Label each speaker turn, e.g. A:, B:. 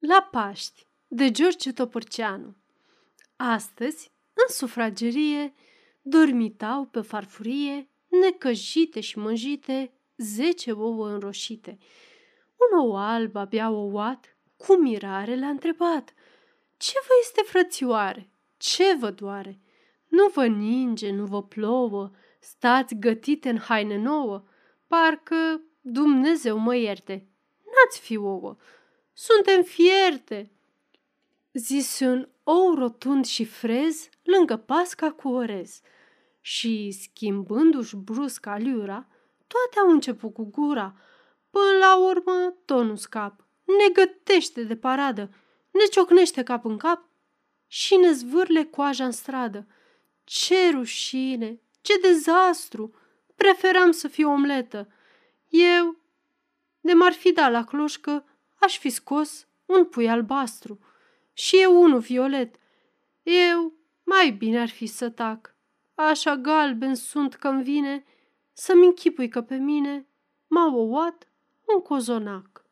A: La Paști, de George Topârceanu Astăzi, în sufragerie, dormitau pe farfurie, necăjite și mânjite, zece ouă înroșite. Un ou alb abia ouat, cu mirare l-a întrebat. Ce vă este, frățioare? Ce vă doare? Nu vă ninge, nu vă plouă, stați gătite în haine nouă, parcă Dumnezeu mă ierte, n-ați fi ouă, suntem fierte!" Zise un ou rotund și frez lângă pasca cu orez. Și, schimbându-și brusc aliura, toate au început cu gura. Până la urmă, tot nu scap. Ne gătește de paradă, ne ciocnește cap în cap și ne zvârle coaja în stradă. Ce rușine, ce dezastru! Preferam să fiu omletă. Eu, de m-ar fi dat la cloșcă, aș fi scos un pui albastru și eu unul violet. Eu mai bine ar fi să tac. Așa galben sunt că-mi vine să-mi închipui că pe mine m-a ouat un cozonac.